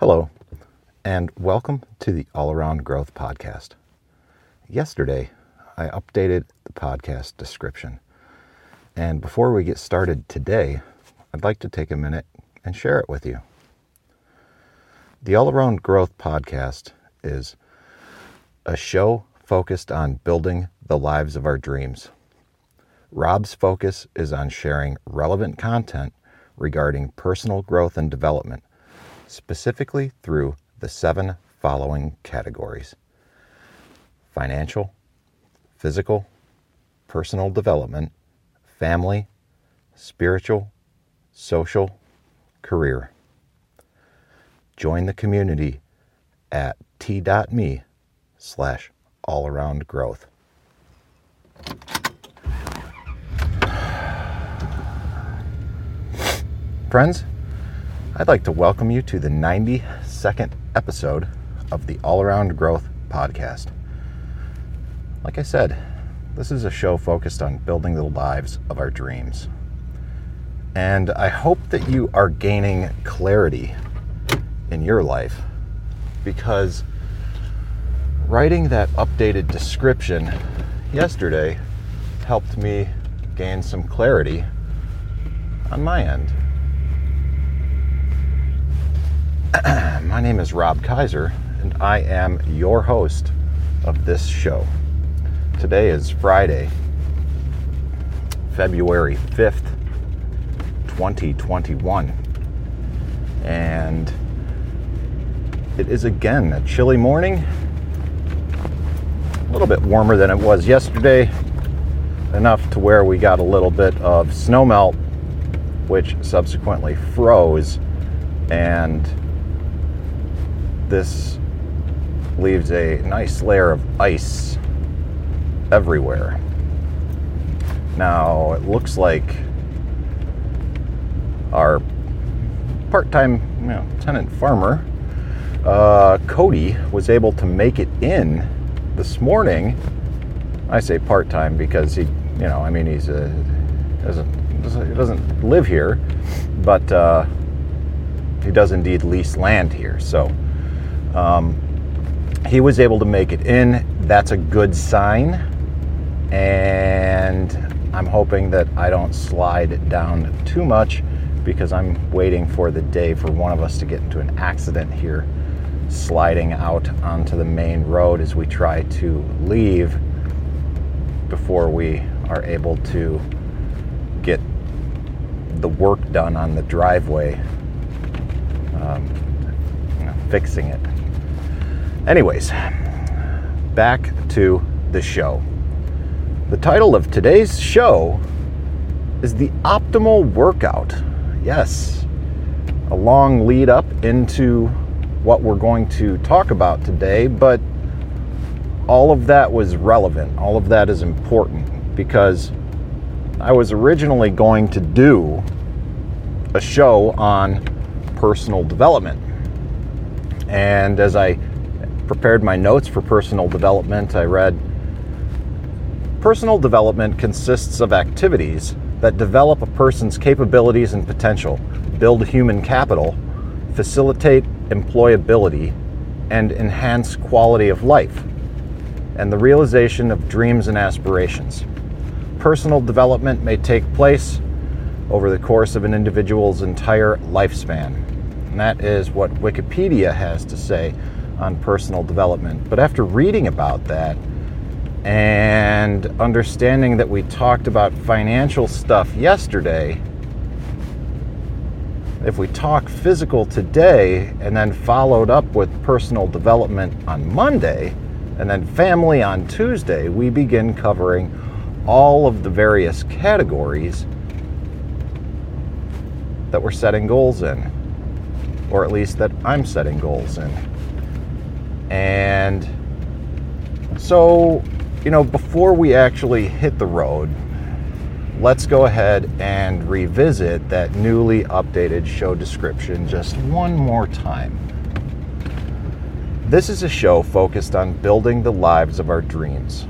Hello, and welcome to the All Around Growth Podcast. Yesterday, I updated the podcast description. And before we get started today, I'd like to take a minute and share it with you. The All Around Growth Podcast is a show focused on building the lives of our dreams. Rob's focus is on sharing relevant content regarding personal growth and development specifically through the seven following categories financial, physical, personal development, family, spiritual, social, career. Join the community at t.me slash all around growth. Friends, I'd like to welcome you to the 92nd episode of the All Around Growth Podcast. Like I said, this is a show focused on building the lives of our dreams. And I hope that you are gaining clarity in your life because writing that updated description yesterday helped me gain some clarity on my end. My name is Rob Kaiser, and I am your host of this show. Today is Friday, February 5th, 2021, and it is again a chilly morning, a little bit warmer than it was yesterday, enough to where we got a little bit of snowmelt, which subsequently froze and this leaves a nice layer of ice everywhere. Now, it looks like our part time you know, tenant farmer, uh, Cody, was able to make it in this morning. I say part time because he, you know, I mean, he's a, doesn't, doesn't, he doesn't live here, but uh, he does indeed lease land here. So, um, he was able to make it in. That's a good sign. And I'm hoping that I don't slide down too much because I'm waiting for the day for one of us to get into an accident here, sliding out onto the main road as we try to leave before we are able to get the work done on the driveway, um, fixing it. Anyways, back to the show. The title of today's show is The Optimal Workout. Yes, a long lead up into what we're going to talk about today, but all of that was relevant. All of that is important because I was originally going to do a show on personal development. And as I prepared my notes for personal development, I read Personal development consists of activities that develop a person's capabilities and potential, build human capital, facilitate employability, and enhance quality of life, and the realization of dreams and aspirations. Personal development may take place over the course of an individual's entire lifespan. And that is what Wikipedia has to say on personal development. But after reading about that and understanding that we talked about financial stuff yesterday, if we talk physical today and then followed up with personal development on Monday and then family on Tuesday, we begin covering all of the various categories that we're setting goals in, or at least that I'm setting goals in. And so, you know, before we actually hit the road, let's go ahead and revisit that newly updated show description just one more time. This is a show focused on building the lives of our dreams.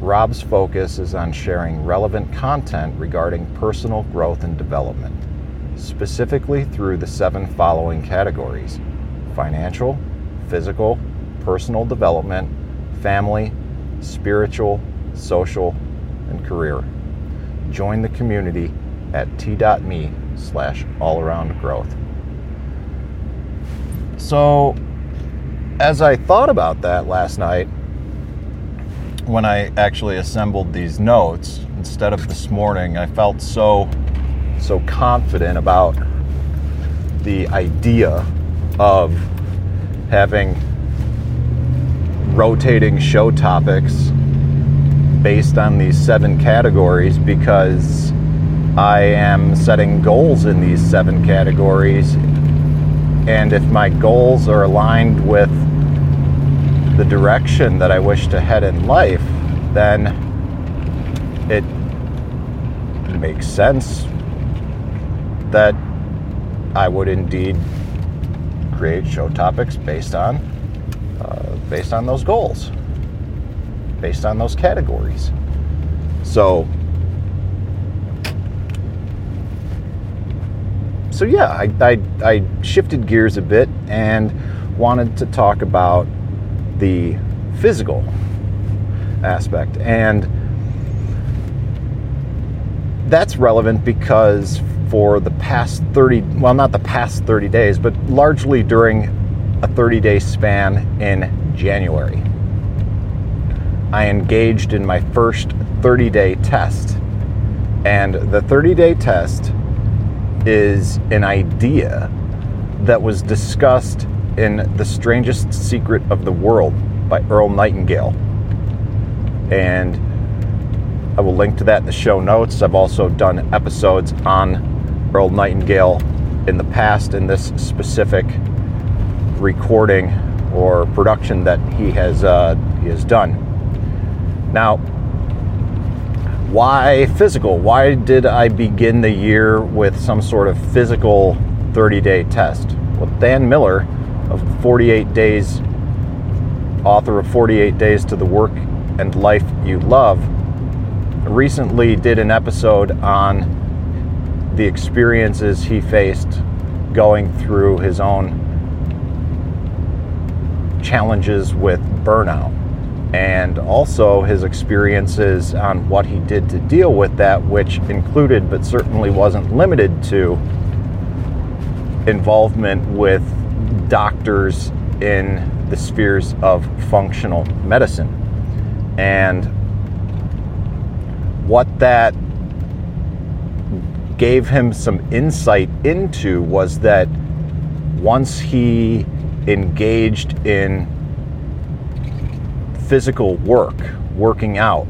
Rob's focus is on sharing relevant content regarding personal growth and development, specifically through the seven following categories financial, physical, personal development, family, spiritual, social, and career. Join the community at t.me slash all around growth. So, as I thought about that last night, when I actually assembled these notes instead of this morning, I felt so so confident about the idea of having rotating show topics based on these seven categories because I am setting goals in these seven categories. And if my goals are aligned with the direction that I wish to head in life, then it makes sense that I would indeed create show topics based on based on those goals, based on those categories. So so yeah, I, I, I shifted gears a bit and wanted to talk about the physical aspect. And that's relevant because for the past 30, well, not the past 30 days, but largely during a 30 day span in January, I engaged in my first 30 day test. And the 30 day test is an idea that was discussed in The Strangest Secret of the World by Earl Nightingale. And I will link to that in the show notes. I've also done episodes on Earl Nightingale in the past in this specific recording or production that he has uh, he has done. Now, why physical? Why did I begin the year with some sort of physical 30 day test? Well, Dan Miller of 48 Days, author of 48 Days to the Work and Life You Love, recently did an episode on the experiences he faced going through his own challenges with burnout and also his experiences on what he did to deal with that, which included but certainly wasn't limited to involvement with doctors in the spheres of functional medicine. And what that gave him some insight into was that once he engaged in physical work, working out,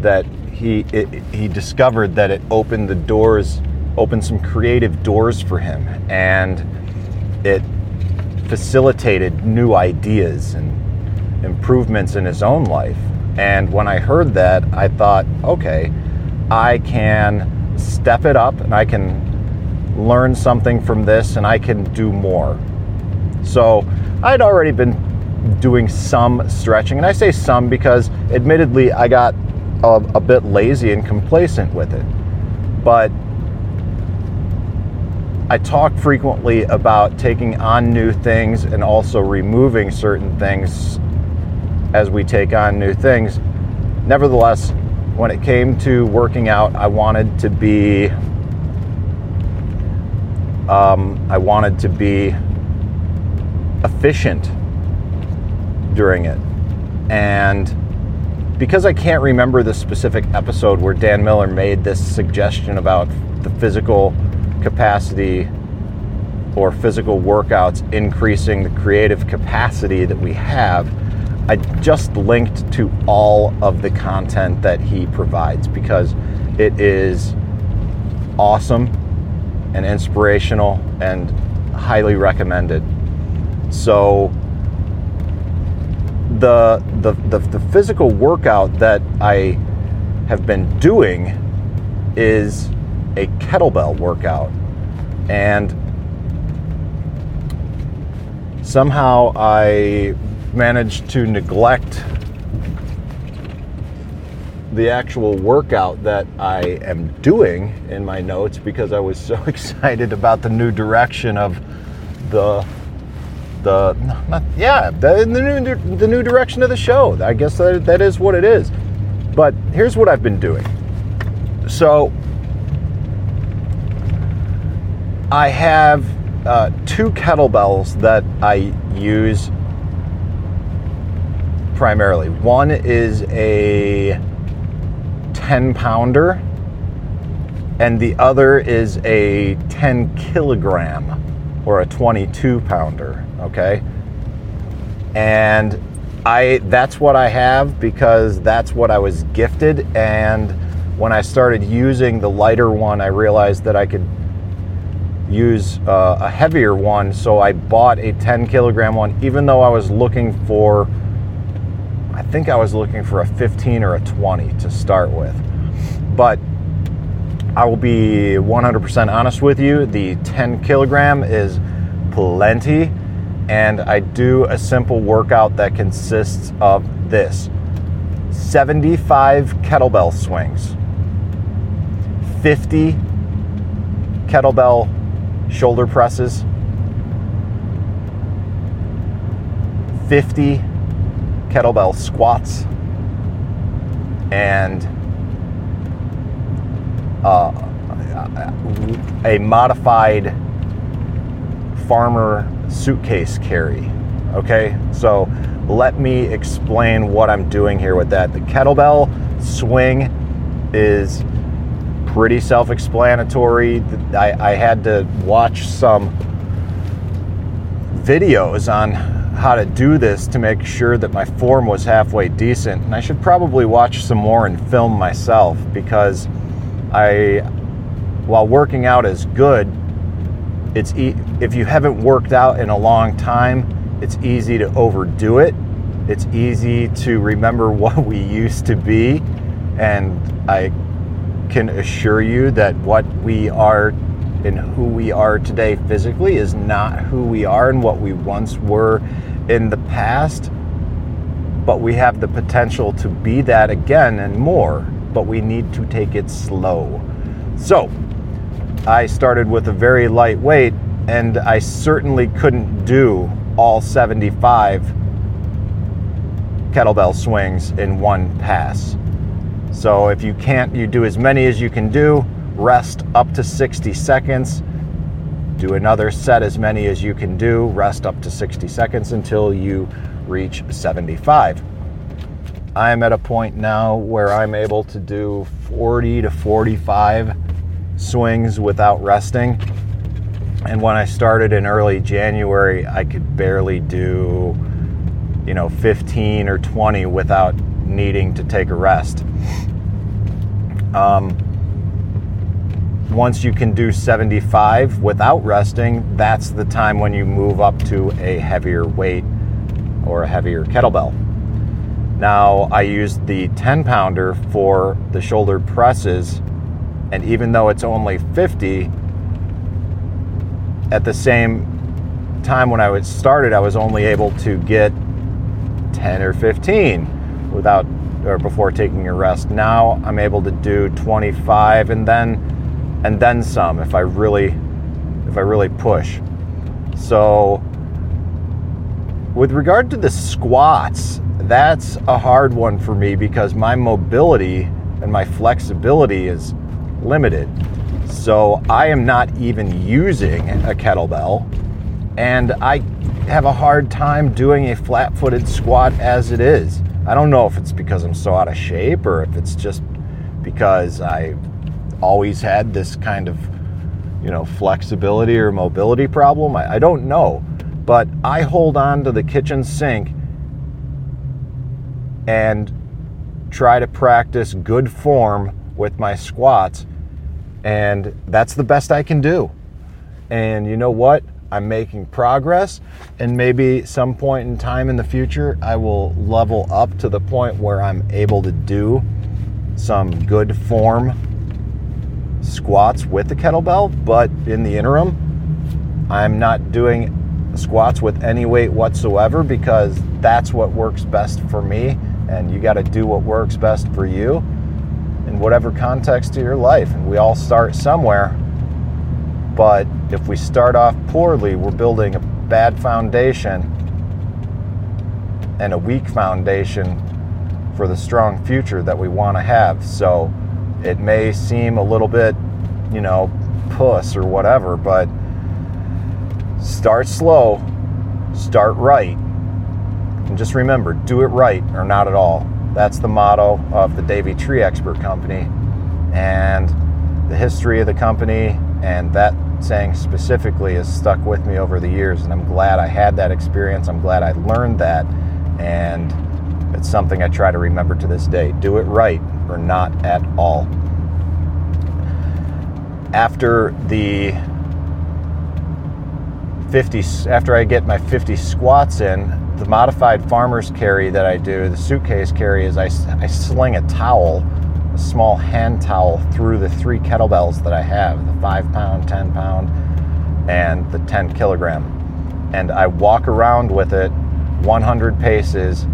that he it, he discovered that it opened the doors, opened some creative doors for him, and it facilitated new ideas and improvements in his own life. And when I heard that, I thought, okay, I can step it up and I can learn something from this and I can do more. So I'd already been doing some stretching. And I say some because admittedly I got a, a bit lazy and complacent with it. But I talk frequently about taking on new things and also removing certain things as we take on new things. Nevertheless, when it came to working out, I wanted to be um, I wanted to be efficient during it. And because I can't remember the specific episode where Dan Miller made this suggestion about the physical capacity or physical workouts increasing the creative capacity that we have, I just linked to all of the content that he provides because it is awesome and inspirational and highly recommended. So, the, the, the, the physical workout that I have been doing is a kettlebell workout. And somehow I managed to neglect the actual workout that I am doing in my notes because I was so excited about the new direction of the the not, yeah the, the new the new direction of the show. I guess that, that is what it is. But here's what I've been doing. So I have uh, two kettlebells that I use primarily. One is a 10 pounder, and the other is a 10 kilogram or a 22 pounder. Okay. And I that's what I have because that's what I was gifted. And when I started using the lighter one I realized that I could use uh, a heavier one. So I bought a 10 kilogram one even though I was looking for I think I was looking for a 15 or a 20 to start with. But I will be 100% honest with you the 10 kilogram is plenty and I do a simple workout that consists of this. 75 kettlebell swings, 50 kettlebell shoulder presses, 50 kettlebell squats, and uh, a modified farmer suitcase carry. Okay, so let me explain what I'm doing here with that. The kettlebell swing is pretty self explanatory. I, I, had to watch some videos on how to do this to make sure that my form was halfway decent. And I should probably watch some more and film myself because I, while working out is good, it's e- if you haven't worked out in a long time, it's easy to overdo it. It's easy to remember what we used to be, and I can assure you that what we are and who we are today physically is not who we are and what we once were in the past. But we have the potential to be that again and more, but we need to take it slow. So, I started with a very light weight, and I certainly couldn't do all 75 kettlebell swings in one pass. So if you can't, you do as many as you can do, rest up to 60 seconds, do another set as many as you can do, rest up to 60 seconds until you reach 75. I'm at a point now where I'm able to do 40 to 45 swings without resting. And when I started in early January, I could barely do, you know, 15 or 20 without needing to take a rest. Um, once you can do 75 without resting, that's the time when you move up to a heavier weight or a heavier kettlebell. Now, I use the 10 pounder for the shoulder presses and even though it's only 50, at the same time when I started, I was only able to get 10 or 15 without or before taking a rest. Now I'm able to do 25 and then and then some if I really if I really push. So with regard to the squats, that's a hard one for me because my mobility and my flexibility is limited. So I am not even using a kettlebell, and I have a hard time doing a flat footed squat as it is. I don't know if it's because I'm so out of shape or if it's just because I always had this kind of, you know, flexibility or mobility problem. I, I don't know. But I hold on to the kitchen sink and try to practice good form with my squats and that's the best I can do. And you know what? I'm making progress, and maybe some point in time in the future, I will level up to the point where I'm able to do some good form squats with the kettlebell. But in the interim, I'm not doing squats with any weight whatsoever because that's what works best for me, and you got to do what works best for you in whatever context of your life. And we all start somewhere. But if we start off poorly, we're building a bad foundation and a weak foundation for the strong future that we want to have. So it may seem a little bit, you know, puss or whatever, but start slow, start right. And just remember, do it right or not at all. That's the motto of the Davey Tree Expert Company. And the history of the company and that saying specifically has stuck with me over the years. And I'm glad I had that experience. I'm glad I learned that. And it's something I try to remember to this day. Do it right or not at all. After the 50, after I get my 50 squats in, the modified farmer's carry that I do, the suitcase carry, is I, I sling a towel, a small hand towel, through the three kettlebells that I have the 5 pound, 10 pound, and the 10 kilogram. And I walk around with it 100 paces,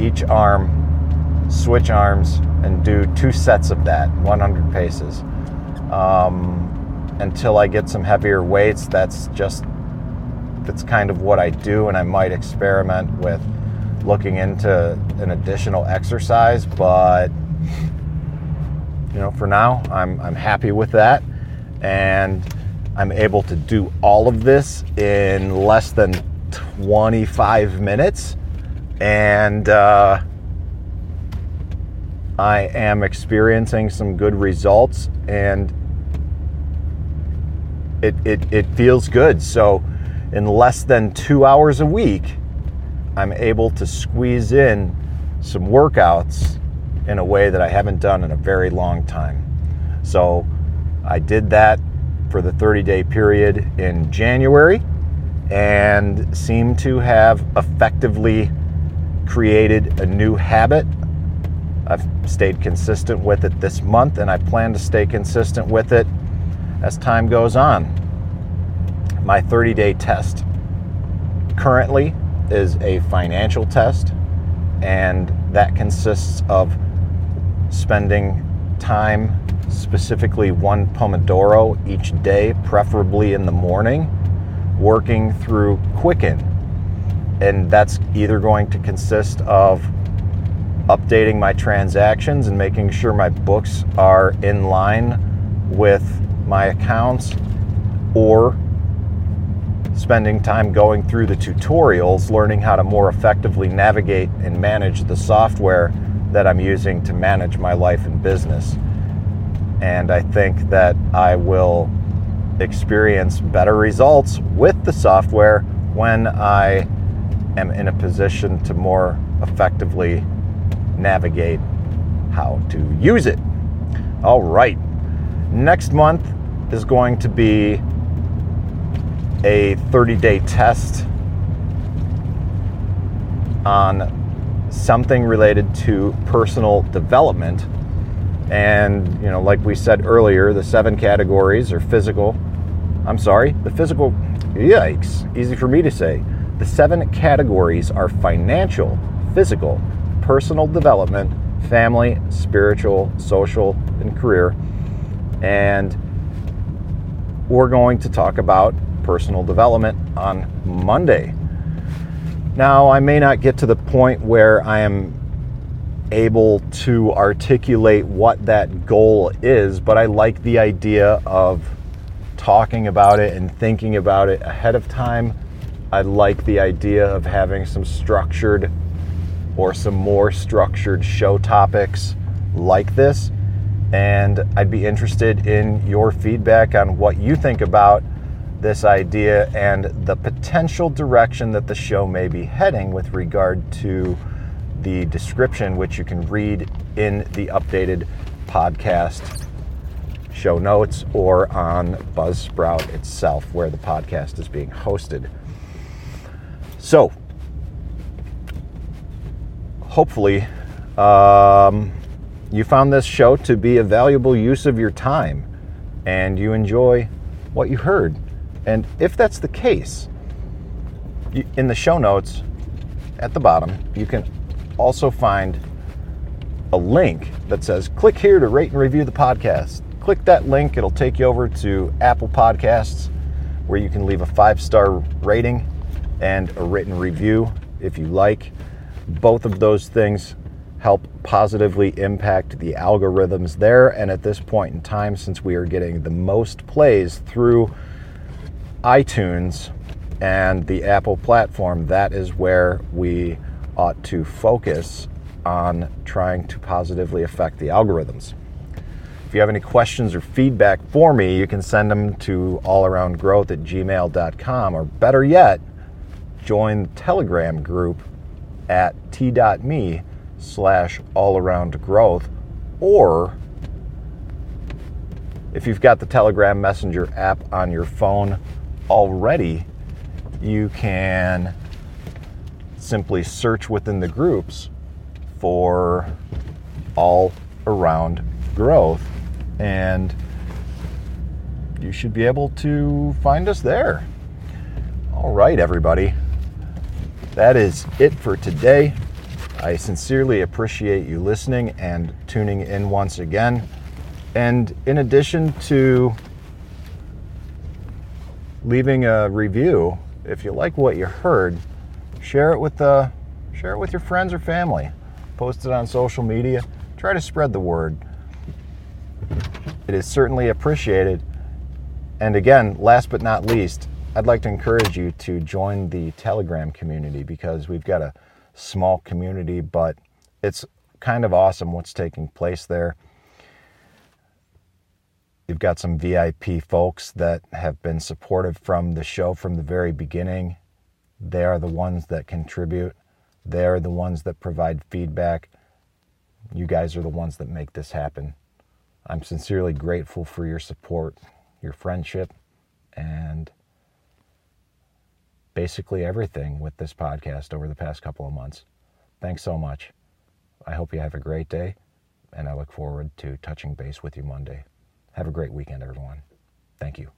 each arm, switch arms, and do two sets of that, 100 paces. Um, until I get some heavier weights, that's just that's kind of what I do, and I might experiment with looking into an additional exercise. But you know, for now, I'm I'm happy with that, and I'm able to do all of this in less than 25 minutes, and uh, I am experiencing some good results, and it, it, it feels good. So in less than two hours a week, I'm able to squeeze in some workouts in a way that I haven't done in a very long time. So I did that for the 30 day period in January and seem to have effectively created a new habit. I've stayed consistent with it this month and I plan to stay consistent with it as time goes on my 30 day test currently is a financial test, and that consists of spending time, specifically one Pomodoro each day, preferably in the morning, working through Quicken. And that's either going to consist of updating my transactions and making sure my books are in line with my accounts or spending time going through the tutorials, learning how to more effectively navigate and manage the software that I'm using to manage my life and business. And I think that I will experience better results with the software when I am in a position to more effectively navigate how to use it. All right. Next month is going to be a 30 day test on something related to personal development. And, you know, like we said earlier, the seven categories are physical. I'm sorry, the physical, yikes, easy for me to say. The seven categories are financial, physical, personal development, family, spiritual, social, and career. And we're going to talk about personal development on Monday. Now, I may not get to the point where I am able to articulate what that goal is, but I like the idea of talking about it and thinking about it ahead of time. I like the idea of having some structured or some more structured show topics like this. And I'd be interested in your feedback on what you think about this idea and the potential direction that the show may be heading with regard to the description, which you can read in the updated podcast show notes or on Buzzsprout itself, where the podcast is being hosted. So, hopefully, um, you found this show to be a valuable use of your time and you enjoy what you heard. And if that's the case, in the show notes at the bottom, you can also find a link that says click here to rate and review the podcast. Click that link, it'll take you over to Apple Podcasts where you can leave a five star rating and a written review if you like. Both of those things help positively impact the algorithms there. And at this point in time, since we are getting the most plays through iTunes and the Apple platform, that is where we ought to focus on trying to positively affect the algorithms. If you have any questions or feedback for me, you can send them to allaroundgrowth at gmail.com, or better yet, join the Telegram group at t.me slash allaroundgrowth, or if you've got the Telegram Messenger app on your phone already, you can simply search within the groups for all around growth and you should be able to find us there. All right, everybody. That is it for today. I sincerely appreciate you listening and tuning in once again. And in addition to leaving a review, if you like what you heard, share it with the uh, share it with your friends or family. Post it on social media. Try to spread the word. It is certainly appreciated. And again, last but not least, I'd like to encourage you to join the Telegram community because we've got a small community, but it's kind of awesome what's taking place there. You've got some VIP folks that have been supportive from the show from the very beginning. They are the ones that contribute, they are the ones that provide feedback. You guys are the ones that make this happen. I'm sincerely grateful for your support, your friendship, and basically everything with this podcast over the past couple of months. Thanks so much. I hope you have a great day, and I look forward to touching base with you Monday. Have a great weekend, everyone. Thank you.